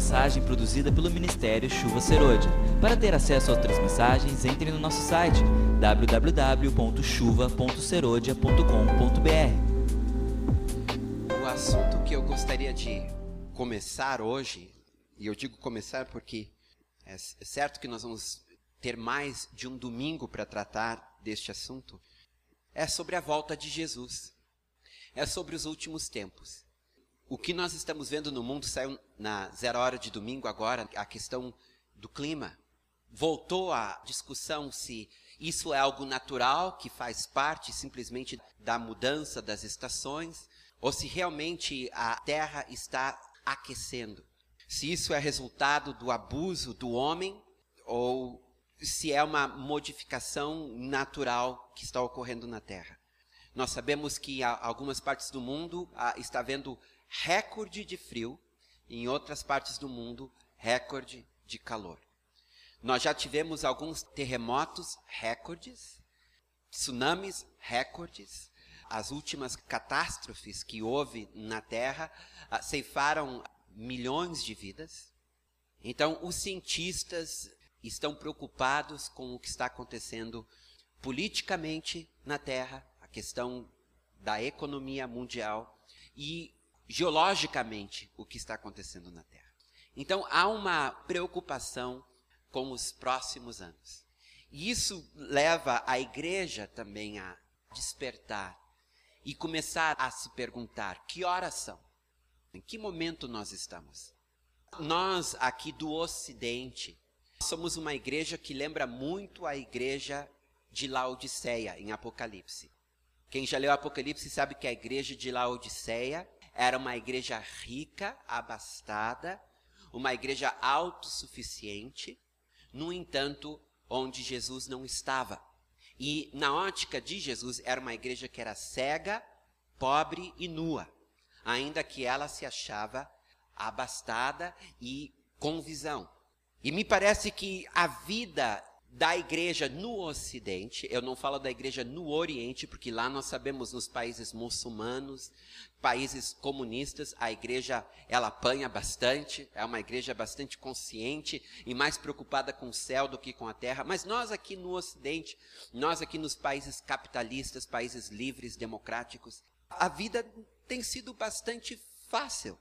mensagem produzida pelo Ministério Chuva Serôdia. Para ter acesso a outras mensagens, entre no nosso site www.chuva.serodia.com.br. O assunto que eu gostaria de começar hoje, e eu digo começar porque é certo que nós vamos ter mais de um domingo para tratar deste assunto, é sobre a volta de Jesus. É sobre os últimos tempos. O que nós estamos vendo no mundo saiu na zero hora de domingo agora, a questão do clima. Voltou a discussão se isso é algo natural, que faz parte simplesmente da mudança das estações, ou se realmente a Terra está aquecendo. Se isso é resultado do abuso do homem, ou se é uma modificação natural que está ocorrendo na Terra. Nós sabemos que algumas partes do mundo está havendo recorde de frio, em outras partes do mundo, recorde de calor. Nós já tivemos alguns terremotos recordes, tsunamis recordes. As últimas catástrofes que houve na Terra ah, ceifaram milhões de vidas. Então, os cientistas estão preocupados com o que está acontecendo politicamente na Terra, a questão da economia mundial e geologicamente o que está acontecendo na Terra. Então há uma preocupação com os próximos anos. E isso leva a igreja também a despertar e começar a se perguntar: que horas são? Em que momento nós estamos? Nós aqui do Ocidente somos uma igreja que lembra muito a igreja de Laodiceia em Apocalipse. Quem já leu Apocalipse sabe que a igreja de Laodiceia era uma igreja rica, abastada, uma igreja autossuficiente, no entanto, onde Jesus não estava. E na ótica de Jesus, era uma igreja que era cega, pobre e nua, ainda que ela se achava abastada e com visão. E me parece que a vida da igreja no Ocidente, eu não falo da igreja no Oriente, porque lá nós sabemos nos países muçulmanos, países comunistas, a igreja ela apanha bastante, é uma igreja bastante consciente e mais preocupada com o céu do que com a terra. Mas nós aqui no Ocidente, nós aqui nos países capitalistas, países livres, democráticos, a vida tem sido bastante fácil.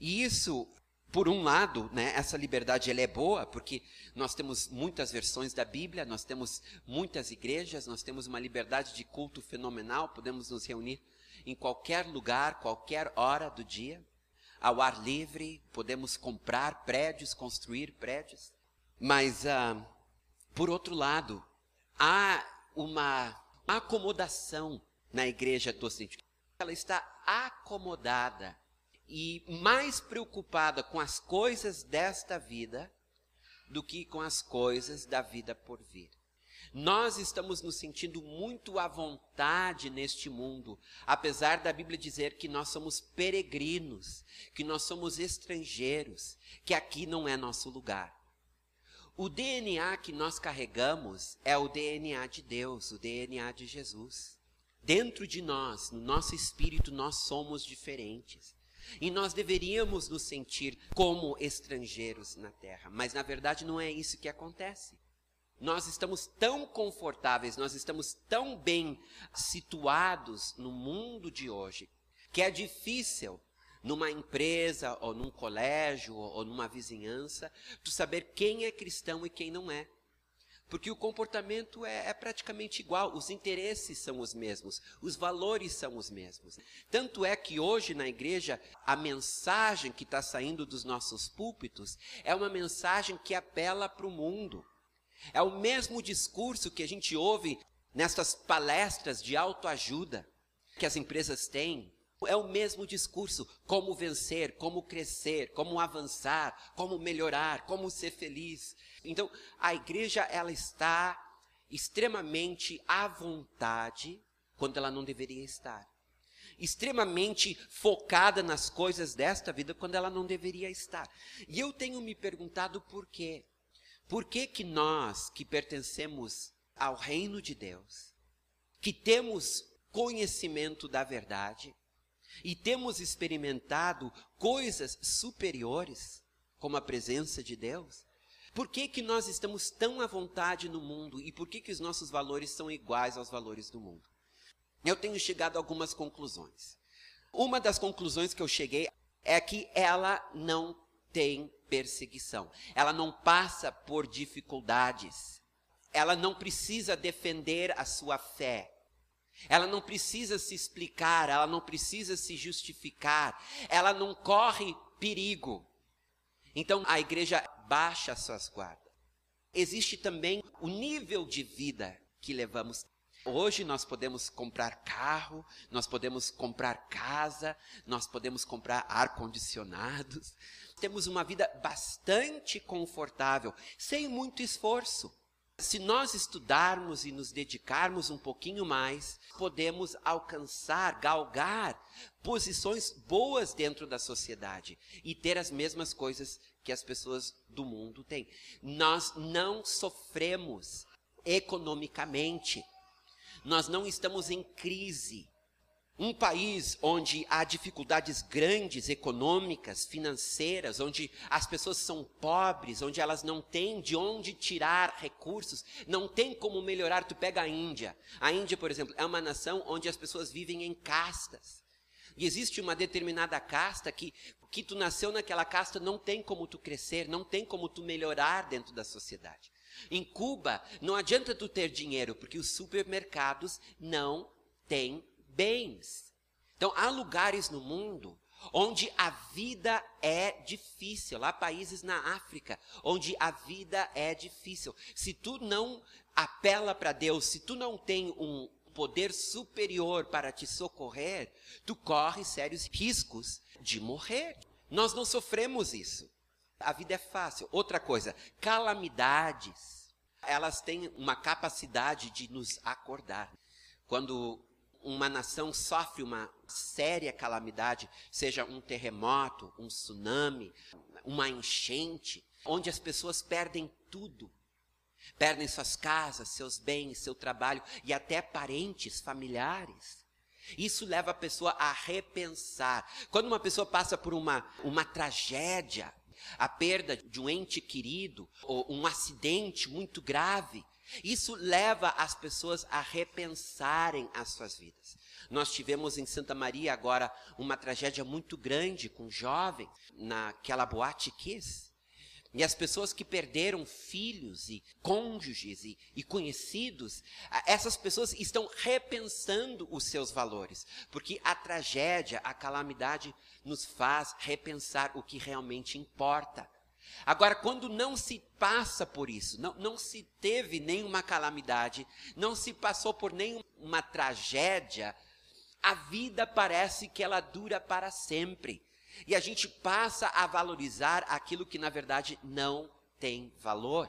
E isso por um lado, né, essa liberdade ela é boa, porque nós temos muitas versões da Bíblia, nós temos muitas igrejas, nós temos uma liberdade de culto fenomenal, podemos nos reunir em qualquer lugar, qualquer hora do dia, ao ar livre, podemos comprar prédios, construir prédios. Mas, ah, por outro lado, há uma acomodação na igreja do Ocidente. Ela está acomodada e mais preocupada com as coisas desta vida do que com as coisas da vida por vir. Nós estamos nos sentindo muito à vontade neste mundo, apesar da Bíblia dizer que nós somos peregrinos, que nós somos estrangeiros, que aqui não é nosso lugar. O DNA que nós carregamos é o DNA de Deus, o DNA de Jesus. Dentro de nós, no nosso espírito, nós somos diferentes. E nós deveríamos nos sentir como estrangeiros na terra, mas na verdade não é isso que acontece. Nós estamos tão confortáveis, nós estamos tão bem situados no mundo de hoje, que é difícil numa empresa ou num colégio ou numa vizinhança, tu saber quem é cristão e quem não é. Porque o comportamento é, é, praticamente igual, os interesses são os mesmos, os valores são os mesmos. Tanto é que hoje na igreja, a mensagem que está saindo dos nossos púlpitos é uma mensagem que apela para o mundo. É o mesmo discurso que a gente ouve nessas palestras de autoajuda que as empresas têm. É o mesmo discurso: como vencer, como crescer, como avançar, como melhorar, como ser feliz. Então, a igreja ela está extremamente à vontade quando ela não deveria estar. Extremamente focada nas coisas desta vida quando ela não deveria estar. E eu tenho me perguntado por quê? Por que que nós que pertencemos ao reino de Deus, que temos conhecimento da verdade e temos experimentado coisas superiores, como a presença de Deus? Por que, que nós estamos tão à vontade no mundo e por que, que os nossos valores são iguais aos valores do mundo? Eu tenho chegado a algumas conclusões. Uma das conclusões que eu cheguei é que ela não tem perseguição, ela não passa por dificuldades, ela não precisa defender a sua fé. Ela não precisa se explicar, ela não precisa se justificar, ela não corre perigo. Então a igreja baixa as suas guardas. Existe também o nível de vida que levamos. Hoje nós podemos comprar carro, nós podemos comprar casa, nós podemos comprar ar-condicionados. Temos uma vida bastante confortável, sem muito esforço. Se nós estudarmos e nos dedicarmos um pouquinho mais, podemos alcançar, galgar posições boas dentro da sociedade e ter as mesmas coisas que as pessoas do mundo têm. Nós não sofremos economicamente. Nós não estamos em crise. Um país onde há dificuldades grandes econômicas, financeiras, onde as pessoas são pobres, onde elas não têm de onde tirar recursos, não tem como melhorar. Tu pega a Índia. A Índia, por exemplo, é uma nação onde as pessoas vivem em castas. E existe uma determinada casta que, que tu nasceu naquela casta, não tem como tu crescer, não tem como tu melhorar dentro da sociedade. Em Cuba, não adianta tu ter dinheiro, porque os supermercados não têm bens. Então, há lugares no mundo onde a vida é difícil. Há países na África onde a vida é difícil. Se tu não apela para Deus, se tu não tem um poder superior para te socorrer, tu corre sérios riscos de morrer. Nós não sofremos isso. A vida é fácil. Outra coisa, calamidades. Elas têm uma capacidade de nos acordar. Quando uma nação sofre uma séria calamidade, seja um terremoto, um tsunami, uma enchente, onde as pessoas perdem tudo. Perdem suas casas, seus bens, seu trabalho e até parentes, familiares. Isso leva a pessoa a repensar. Quando uma pessoa passa por uma, uma tragédia, a perda de um ente querido, ou um acidente muito grave, isso leva as pessoas a repensarem as suas vidas. Nós tivemos em Santa Maria agora uma tragédia muito grande com jovens naquela boate Kiss. E as pessoas que perderam filhos e cônjuges e, e, conhecidos, essas pessoas estão repensando os seus valores. Porque a tragédia, a calamidade, nos faz repensar o que realmente importa. Agora, quando não se passa por isso, não, não se teve nenhuma calamidade, não se passou por nenhuma tragédia, a vida parece que ela dura para sempre. E a gente passa a valorizar aquilo que na verdade não tem valor.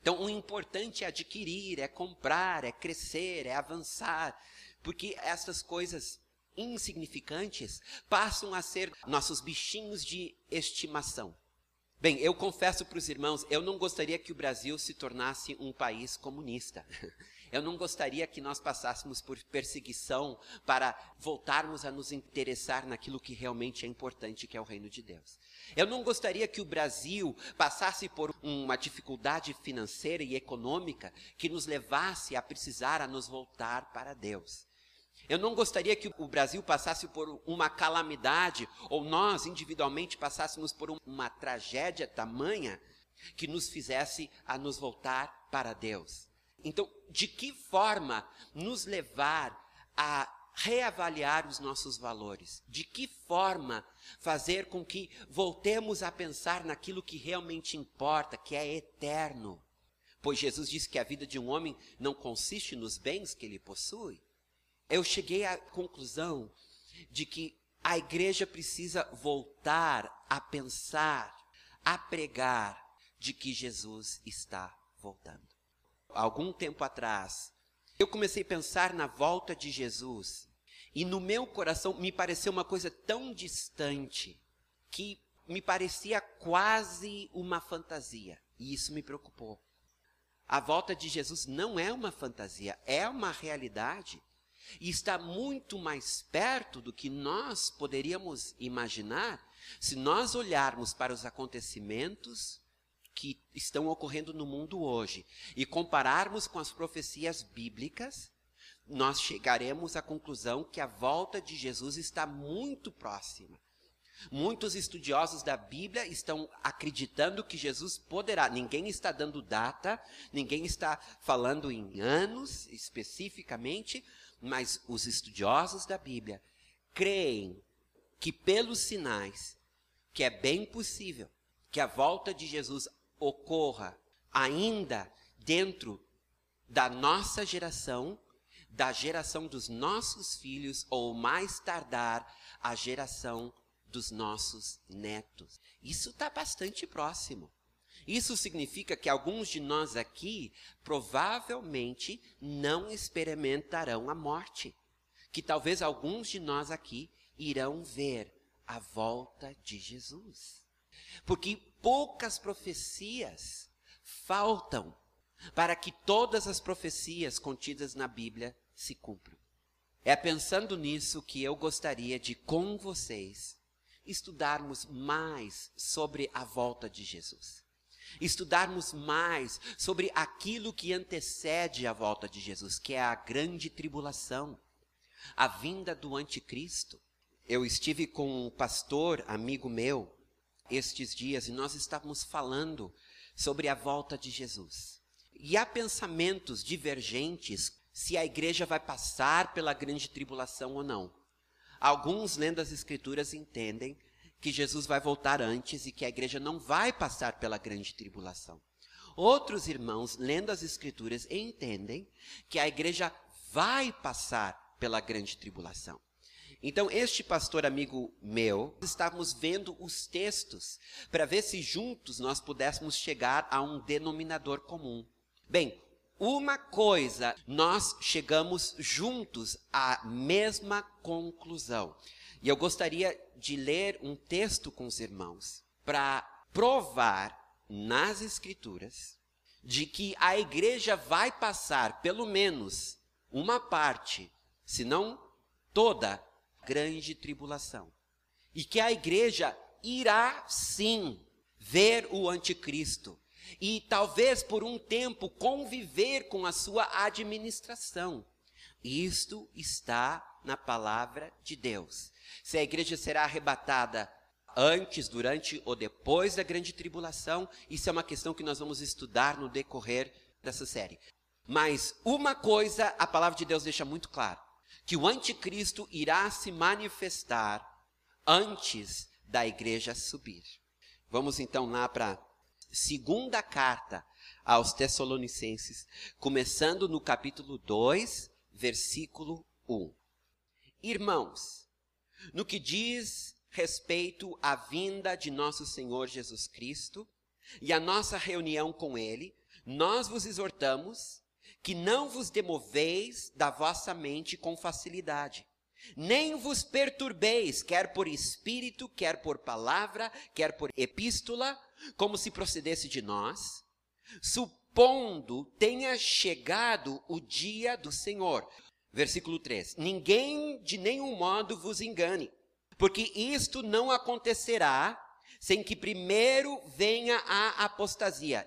Então, o importante é adquirir, é comprar, é crescer, é avançar, porque essas coisas insignificantes passam a ser nossos bichinhos de estimação. Bem, eu confesso para os irmãos, eu não gostaria que o Brasil se tornasse um país comunista. Eu não gostaria que nós passássemos por perseguição para voltarmos a nos interessar naquilo que realmente é importante, que é o reino de Deus. Eu não gostaria que o Brasil passasse por uma dificuldade financeira e econômica que nos levasse a precisar a nos voltar para Deus. Eu não gostaria que o Brasil passasse por uma calamidade, ou nós individualmente passássemos por uma tragédia tamanha que nos fizesse a nos voltar para Deus. Então, de que forma nos levar a reavaliar os nossos valores? De que forma fazer com que voltemos a pensar naquilo que realmente importa, que é eterno? Pois Jesus disse que a vida de um homem não consiste nos bens que ele possui eu cheguei à conclusão de que a igreja precisa voltar a pensar, a pregar de que Jesus está voltando. Algum tempo atrás, eu comecei a pensar na volta de Jesus e no meu coração me pareceu uma coisa tão distante que me parecia quase uma fantasia e isso me preocupou. A volta de Jesus não é uma fantasia, é uma realidade e está muito mais perto do que nós poderíamos imaginar Se nós olharmos para os acontecimentos que estão ocorrendo no mundo hoje e compararmos com as profecias bíblicas, nós chegaremos à conclusão que a volta de Jesus está muito próxima. Muitos estudiosos da Bíblia estão acreditando que Jesus poderá. Ninguém está dando data, ninguém está falando em anos especificamente, mas os estudiosos da Bíblia creem que pelos sinais que é bem possível que a volta de Jesus ocorra ainda dentro da nossa geração, da geração dos nossos filhos ou mais tardar a geração dos nossos netos. Isso está bastante próximo. Isso significa que alguns de nós aqui provavelmente não experimentarão a morte. Que talvez alguns de nós aqui irão ver a volta de Jesus. Porque poucas profecias faltam para que todas as profecias contidas na Bíblia se cumpram. É pensando nisso que eu gostaria de, com vocês, estudarmos mais sobre a volta de Jesus. Estudarmos mais sobre aquilo que antecede a volta de Jesus, que é a grande tribulação, a vinda do anticristo. Eu estive com um pastor, amigo meu, estes dias e nós estávamos falando sobre a volta de Jesus. E há pensamentos divergentes se a igreja vai passar pela grande tribulação ou não. Alguns, lendo as Escrituras, entendem que Jesus vai voltar antes e que a igreja não vai passar pela grande tribulação. Outros irmãos, lendo as Escrituras, entendem que a igreja vai passar pela grande tribulação. Então, este pastor amigo meu, estávamos vendo os textos para ver se juntos nós pudéssemos chegar a um denominador comum. Bem, uma coisa, nós chegamos juntos à mesma conclusão. E eu gostaria de ler um texto com os irmãos para provar nas Escrituras de que a igreja vai passar pelo menos uma parte, se não toda, grande tribulação. E que a igreja irá sim ver o anticristo e talvez por um tempo conviver com a sua administração. Isto está na palavra de Deus. Se a igreja será arrebatada antes, durante ou depois da grande tribulação, isso é uma questão que nós vamos estudar no decorrer dessa série. Mas uma coisa a palavra de Deus deixa muito claro: que o anticristo irá se manifestar antes da igreja subir. Vamos então lá para a segunda carta aos Tessalonicenses, começando no capítulo 2, versículo 1. Irmãos, no que diz respeito à vinda de nosso Senhor Jesus Cristo e à nossa reunião com Ele, nós vos exortamos que não vos demoveis da vossa mente com facilidade, nem vos perturbeis, quer por espírito, quer por palavra, quer por epístola, como se procedesse de nós, supondo tenha chegado o dia do Senhor. Versículo 3: Ninguém de nenhum modo vos engane, porque isto não acontecerá sem que primeiro venha a apostasia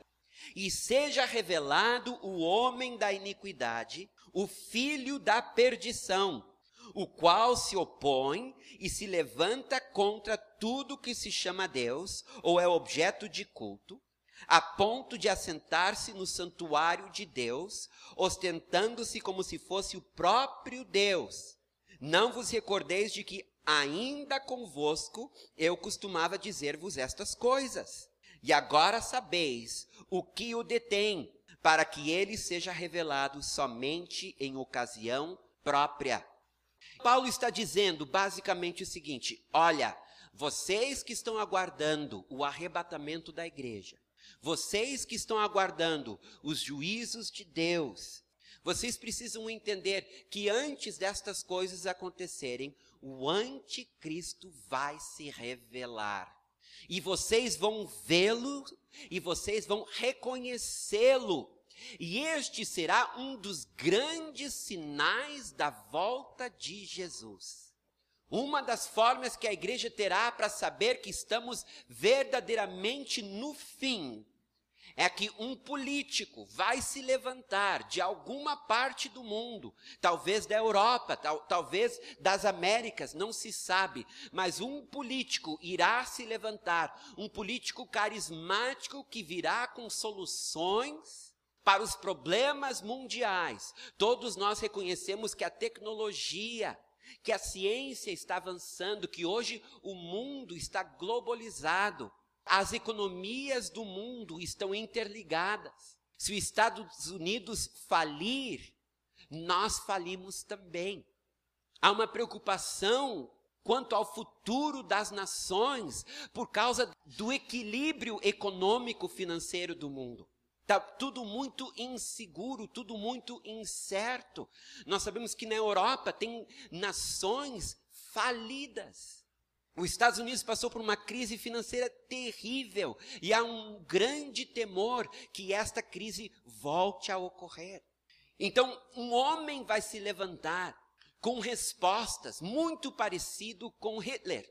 e seja revelado o homem da iniquidade, o filho da perdição, o qual se opõe e se levanta contra tudo que se chama Deus ou é objeto de culto, a ponto de assentar-se no santuário de Deus, ostentando-se como se fosse o próprio Deus. Não vos recordeis de que ainda convosco eu costumava dizer-vos estas coisas. E agora sabeis o que o detém, para que ele seja revelado somente em ocasião própria. Paulo está dizendo basicamente o seguinte: olha, vocês que estão aguardando o arrebatamento da igreja, vocês que estão aguardando os juízos de Deus, vocês precisam entender que antes destas coisas acontecerem, o anticristo vai se revelar. E vocês vão vê-lo e vocês vão reconhecê-lo. E este será um dos grandes sinais da volta de Jesus. Uma das formas que a igreja terá para saber que estamos verdadeiramente no fim é que um político vai se levantar de alguma parte do mundo, talvez da Europa, tal, talvez das Américas, não se sabe, mas um político irá se levantar, um político carismático que virá com soluções para os problemas mundiais. Todos nós reconhecemos que a tecnologia, que a ciência está avançando, que hoje o mundo está globalizado. As economias do mundo estão interligadas. Se os Estados Unidos falir, nós falimos também. Há uma preocupação quanto ao futuro das nações por causa do equilíbrio econômico financeiro do mundo. Está tudo muito inseguro, tudo muito incerto. Nós sabemos que na Europa tem nações falidas. Os Estados Unidos passou por uma crise financeira terrível e há um grande temor que esta crise volte a ocorrer. Então, um homem vai se levantar com respostas muito parecido com Hitler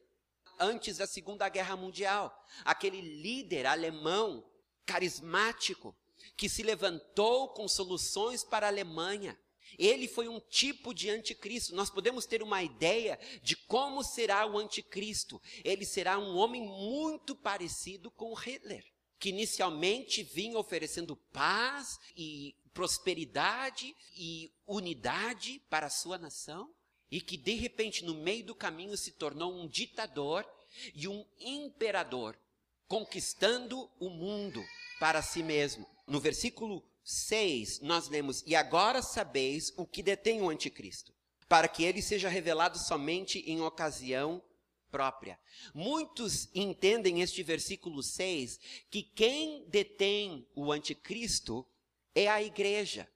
antes da Segunda Guerra Mundial, aquele líder alemão carismático que se levantou com soluções para a Alemanha ele foi um tipo de anticristo. Nós podemos ter uma ideia de como será o anticristo. Ele será um homem muito parecido com Hitler, que inicialmente vinha oferecendo paz e prosperidade e unidade para a sua nação, e que de repente no meio do caminho se tornou um ditador e um imperador, conquistando o mundo para si mesmo. No versículo 6, nós lemos: E agora sabeis o que detém o anticristo, para que ele seja revelado somente em ocasião própria. Muitos entendem este versículo 6 que quem detém o anticristo é a igreja.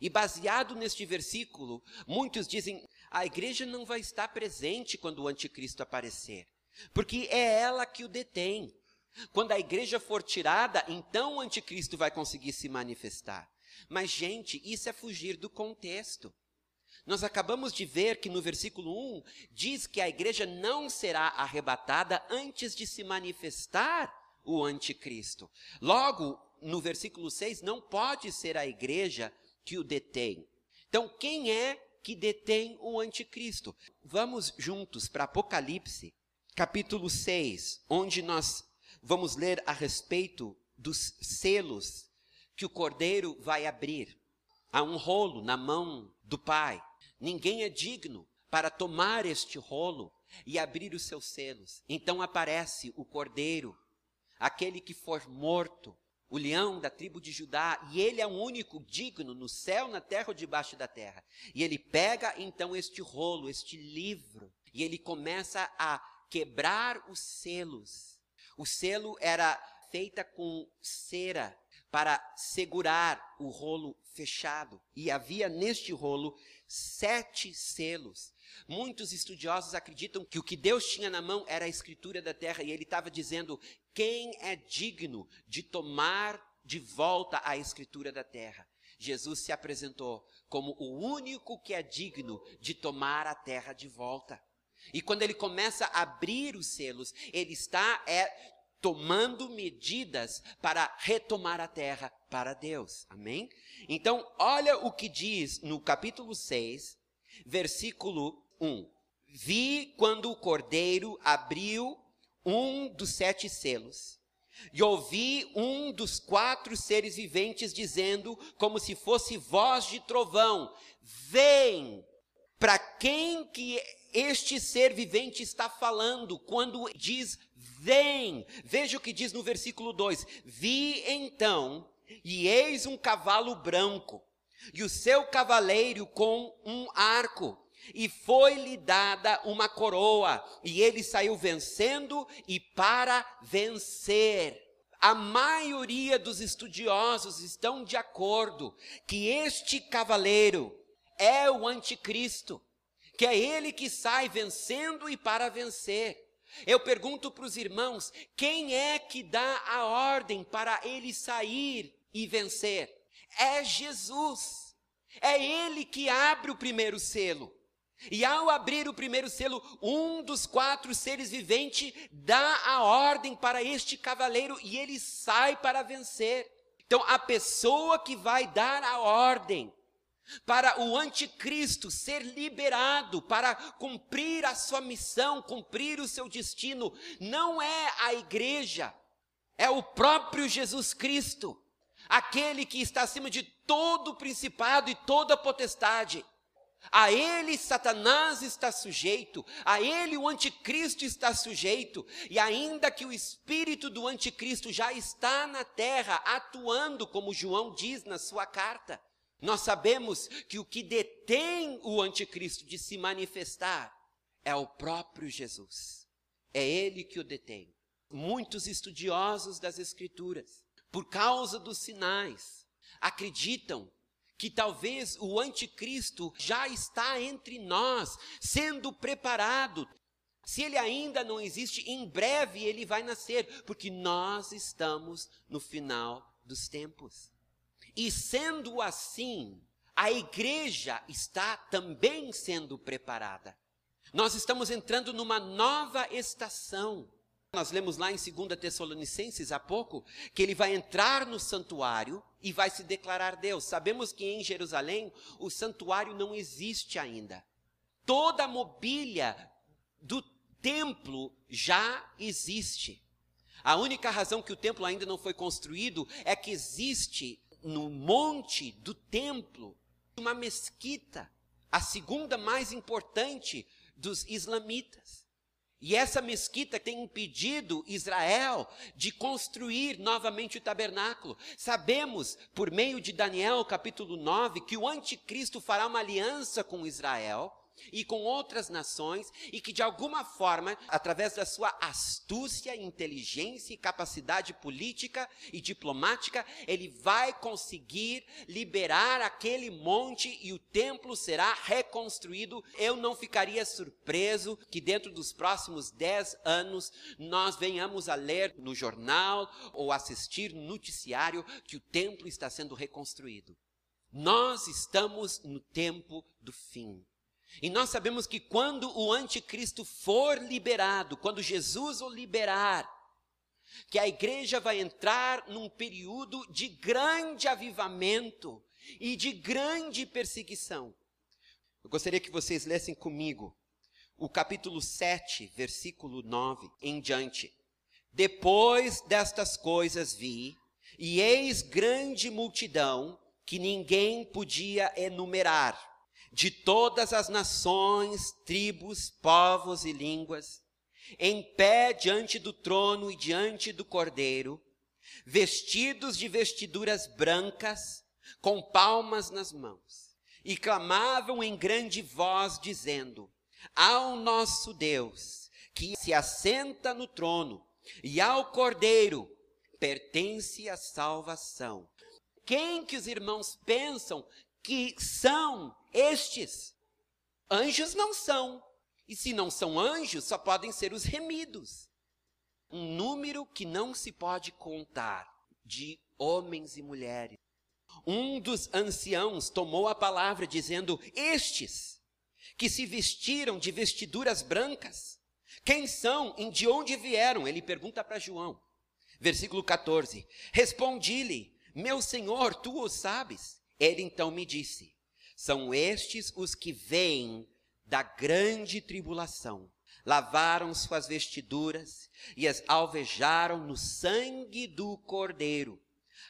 E baseado neste versículo, muitos dizem: a igreja não vai estar presente quando o anticristo aparecer, porque é ela que o detém. Quando a igreja for tirada, então o anticristo vai conseguir se manifestar. Mas, gente, isso é fugir do contexto. Nós acabamos de ver que no versículo 1 diz que a igreja não será arrebatada antes de se manifestar o anticristo. Logo, no versículo 6, não pode ser a igreja que o detém. Então, quem é que detém o anticristo? Vamos juntos para Apocalipse, capítulo 6, onde nós vamos ler a respeito dos selos que o cordeiro vai abrir. Há um rolo na mão do Pai. Ninguém é digno para tomar este rolo e abrir os seus selos. Então aparece o cordeiro, aquele que for morto, o leão da tribo de Judá, e ele é o único digno no céu, na terra ou debaixo da terra. E ele pega então este rolo, este livro, e ele começa a quebrar os selos o selo era feita com cera para segurar o rolo fechado. E havia neste rolo sete selos. Muitos estudiosos acreditam que o que Deus tinha na mão era a escritura da terra, e ele estava dizendo: quem é digno de tomar de volta a escritura da terra? Jesus se apresentou como o único que é digno de tomar a terra de volta. E quando ele começa a abrir os selos, ele está é, tomando medidas para retomar a terra para Deus. Amém? Então, olha o que diz no capítulo 6, versículo 1. Vi quando o cordeiro abriu um dos sete selos. E ouvi um dos quatro seres viventes dizendo, como se fosse voz de trovão: Vem! Para quem que este ser vivente está falando quando diz vem. Veja o que diz no versículo 2: Vi então, e eis um cavalo branco, e o seu cavaleiro com um arco, e foi-lhe dada uma coroa, e ele saiu vencendo e para vencer. A maioria dos estudiosos estão de acordo que este cavaleiro é o anticristo que é Ele que sai vencendo e para vencer. Eu pergunto para os irmãos: quem é que dá a ordem para ele sair e vencer? É Jesus. É Ele que abre o primeiro selo. E ao abrir o primeiro selo, um dos quatro seres viventes dá a ordem para este cavaleiro e ele sai para vencer. Então, a pessoa que vai dar a ordem para o anticristo ser liberado, para cumprir a sua missão, cumprir o seu destino, não é a igreja, é o próprio Jesus Cristo, aquele que está acima de todo principado e toda potestade. A ele Satanás está sujeito, a ele o anticristo está sujeito, e ainda que o espírito do anticristo já está na terra atuando, como João diz na sua carta, nós sabemos que o que detém o anticristo de se manifestar é o próprio Jesus. É ele que o detém. Muitos estudiosos das Escrituras, por causa dos sinais, acreditam que talvez o anticristo já está entre nós, sendo preparado. Se ele ainda não existe, em breve ele vai nascer, porque nós estamos no final dos tempos. E sendo assim, a igreja está também sendo preparada. Nós estamos entrando numa nova estação. Nós lemos lá em 2 Tessalonicenses há pouco que ele vai entrar no santuário e vai se declarar Deus. Sabemos que em Jerusalém o santuário não existe ainda. Toda a mobília do templo já existe. A única razão que o templo ainda não foi construído é que existe no monte do templo uma mesquita, a segunda mais importante dos islamitas. E essa mesquita tem impedido Israel de construir novamente o tabernáculo. Sabemos, por meio de Daniel capítulo 9, que o anticristo fará uma aliança com Israel e com outras nações, e que de alguma forma, através da sua astúcia, inteligência e capacidade política e diplomática, ele vai conseguir liberar aquele monte e o templo será reconstruído. Eu não ficaria surpreso que dentro dos próximos dez anos nós venhamos a ler no jornal ou assistir no noticiário que o templo está sendo reconstruído. Nós estamos no tempo do fim. E nós sabemos que quando o anticristo for liberado, quando Jesus o liberar, que a igreja vai entrar num período de grande avivamento e de grande perseguição. Eu gostaria que vocês lessem comigo o capítulo 7, versículo 9 em diante. Depois destas coisas vi, e eis grande multidão que ninguém podia enumerar de todas as nações, tribos, povos e línguas, em pé diante do trono e diante do cordeiro, vestidos de vestiduras brancas, com palmas nas mãos, e clamavam em grande voz, dizendo: Ao nosso Deus, que se assenta no trono, e ao cordeiro pertence a salvação. Quem que os irmãos pensam que são estes. Anjos não são. E se não são anjos, só podem ser os remidos. Um número que não se pode contar de homens e mulheres. Um dos anciãos tomou a palavra dizendo: Estes que se vestiram de vestiduras brancas, quem são e de onde vieram? Ele pergunta para João. Versículo 14: Respondi-lhe, meu senhor, tu o sabes. Ele então me disse: São estes os que vêm da grande tribulação, lavaram suas vestiduras e as alvejaram no sangue do Cordeiro.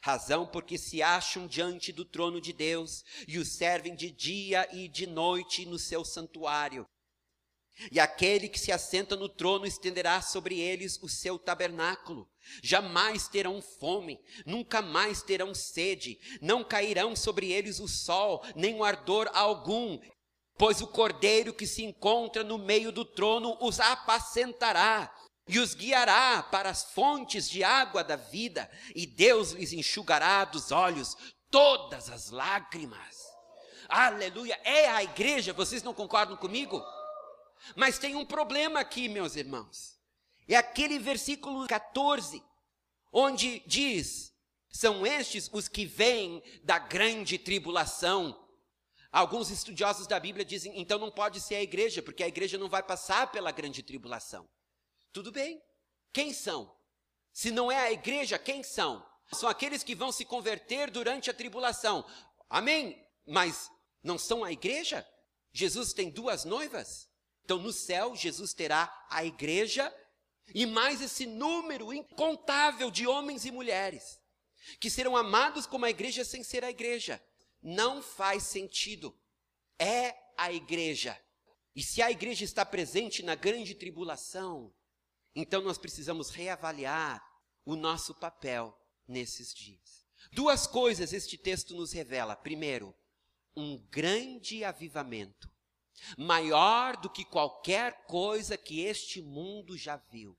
Razão porque se acham diante do trono de Deus e o servem de dia e de noite no seu santuário. E aquele que se assenta no trono estenderá sobre eles o seu tabernáculo. Jamais terão fome, nunca mais terão sede, não cairão sobre eles o sol, nem o ardor algum, pois o cordeiro que se encontra no meio do trono os apacentará e os guiará para as fontes de água da vida, e Deus lhes enxugará dos olhos todas as lágrimas. Aleluia! É a igreja, vocês não concordam comigo? Mas tem um problema aqui, meus irmãos. É aquele versículo 14, onde diz: São estes os que vêm da grande tribulação, Alguns estudiosos da Bíblia dizem, então não pode ser a igreja, porque a igreja não vai passar pela grande tribulação. Tudo bem. Quem são? Se não é a igreja, quem são? São aqueles que vão se converter durante a tribulação. Amém? Mas não são a igreja? Jesus tem duas noivas? Então no céu, Jesus terá a igreja e mais esse número incontável de homens e mulheres que serão amados como a igreja sem ser a igreja não faz sentido. É a igreja. E se a igreja está presente na grande tribulação, então nós precisamos reavaliar o nosso papel nesses dias. Duas coisas este texto nos revela. Primeiro, um grande avivamento, maior do que qualquer coisa que este mundo já viu,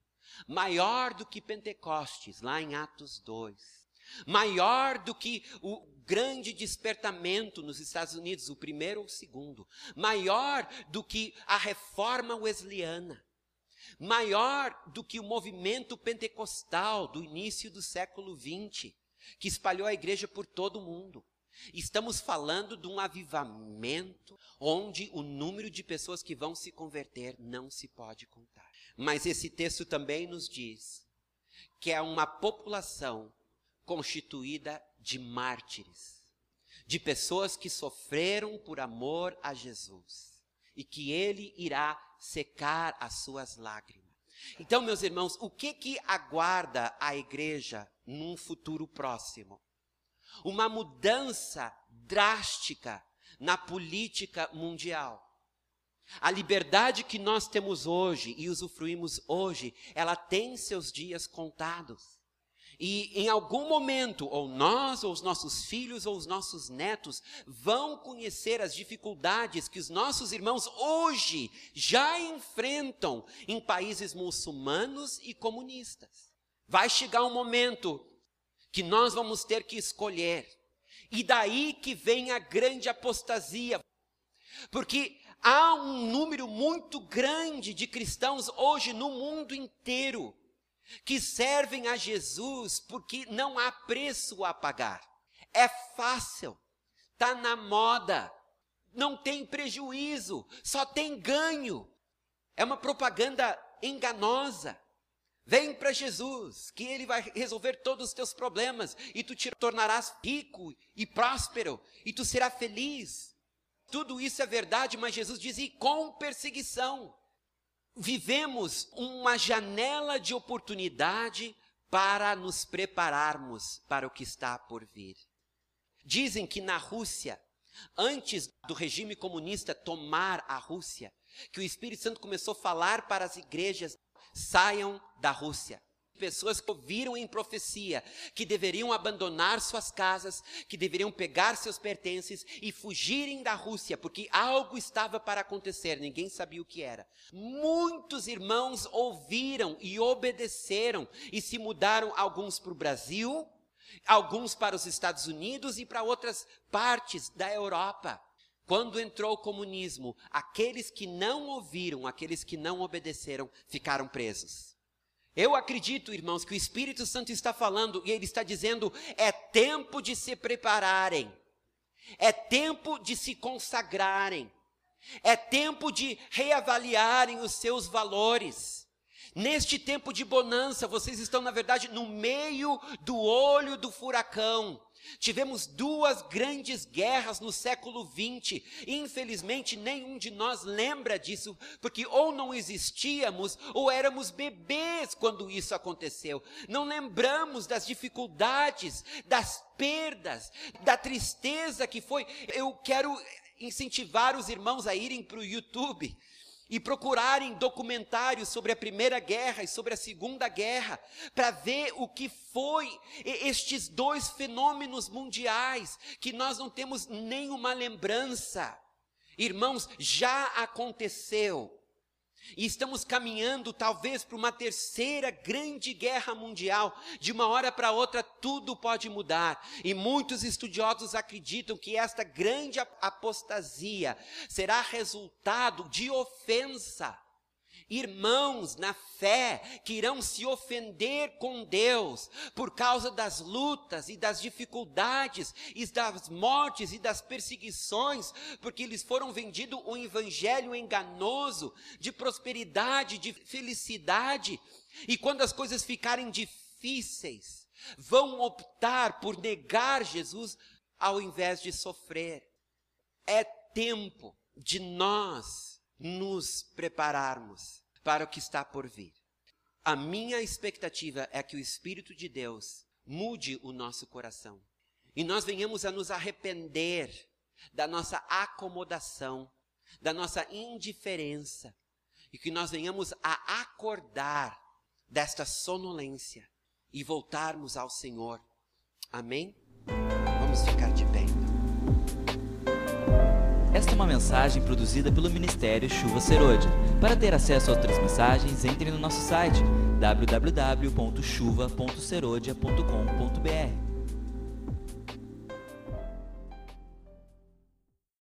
maior do que Pentecostes, lá em Atos 2 maior do que o grande despertamento nos Estados Unidos, o primeiro ou o segundo, maior do que a reforma wesleyana, maior do que o movimento pentecostal do início do século XX, que espalhou a igreja por todo o mundo. Estamos falando de um avivamento onde o número de pessoas que vão se converter não se pode contar. Mas esse texto também nos diz que é uma população constituída de mártires, de pessoas que sofreram por amor a Jesus e que ele irá secar as suas lágrimas. Então, meus irmãos, o que que aguarda a igreja num futuro próximo? Uma mudança drástica na política mundial. A liberdade que nós temos hoje e usufruímos hoje, ela tem seus dias contados. E em algum momento, ou nós, ou os nossos filhos, ou os nossos netos, vão conhecer as dificuldades que os nossos irmãos hoje já enfrentam em países muçulmanos e comunistas. Vai chegar um momento que nós vamos ter que escolher. E daí que vem a grande apostasia. Porque há um número muito grande de cristãos hoje no mundo inteiro que servem a Jesus porque não há preço a pagar. É fácil, está na moda, não tem prejuízo, só tem ganho. É uma propaganda enganosa. Vem para Jesus, que Ele vai resolver todos os teus problemas, e tu te tornarás rico e próspero, e tu serás feliz. Tudo isso é verdade, mas Jesus diz: e com perseguição vivemos uma janela de oportunidade para nos prepararmos para o que está por vir. Dizem que na Rússia, antes do regime comunista tomar a Rússia, que o Espírito Santo começou a falar para as igrejas: saiam da Rússia pessoas que ouviram em profecia que deveriam abandonar suas casas, que deveriam pegar seus pertences e fugirem da Rússia, porque algo estava para acontecer, ninguém sabia o que era. Muitos irmãos ouviram e obedeceram e se mudaram, alguns para o Brasil, alguns para os Estados Unidos e para outras partes da Europa. Quando entrou o comunismo, aqueles que não ouviram, aqueles que não obedeceram, ficaram presos. Eu acredito, irmãos, que o Espírito Santo está falando e ele está dizendo: é tempo de se prepararem, é tempo de se consagrarem, é tempo de reavaliarem os seus valores. Neste tempo de bonança, vocês estão, na verdade, no meio do olho do furacão. Tivemos duas grandes guerras no século XX. Infelizmente, nenhum de nós lembra disso, porque ou não existíamos ou éramos bebês quando isso aconteceu. Não lembramos das dificuldades, das perdas, da tristeza que foi. Eu quero incentivar os irmãos a irem para o YouTube e procurarem documentários sobre a Primeira Guerra e sobre a Segunda Guerra, para ver o que foi estes dois fenômenos mundiais que nós não temos nenhuma lembrança. Irmãos, já aconteceu. E estamos caminhando talvez para uma terceira grande guerra mundial. De uma hora para outra tudo pode mudar. E muitos estudiosos acreditam que esta grande apostasia será resultado de ofensa. Irmãos na fé que irão se ofender com Deus por causa das lutas e das dificuldades e das mortes e das perseguições, porque eles foram vendidos um evangelho enganoso de prosperidade, de felicidade, e quando as coisas ficarem difíceis, vão optar por negar Jesus ao invés de sofrer. É tempo de nós nos prepararmos para o que está por vir. A minha expectativa é que o Espírito de Deus mude o nosso coração e nós venhamos a nos arrepender da nossa acomodação, da nossa indiferença e que nós venhamos a acordar desta sonolência e voltarmos ao Senhor. Amém? Uma mensagem produzida pelo Ministério Chuva Serôdia. Para ter acesso a outras mensagens, entre no nosso site www.chuva.serodia.com.br.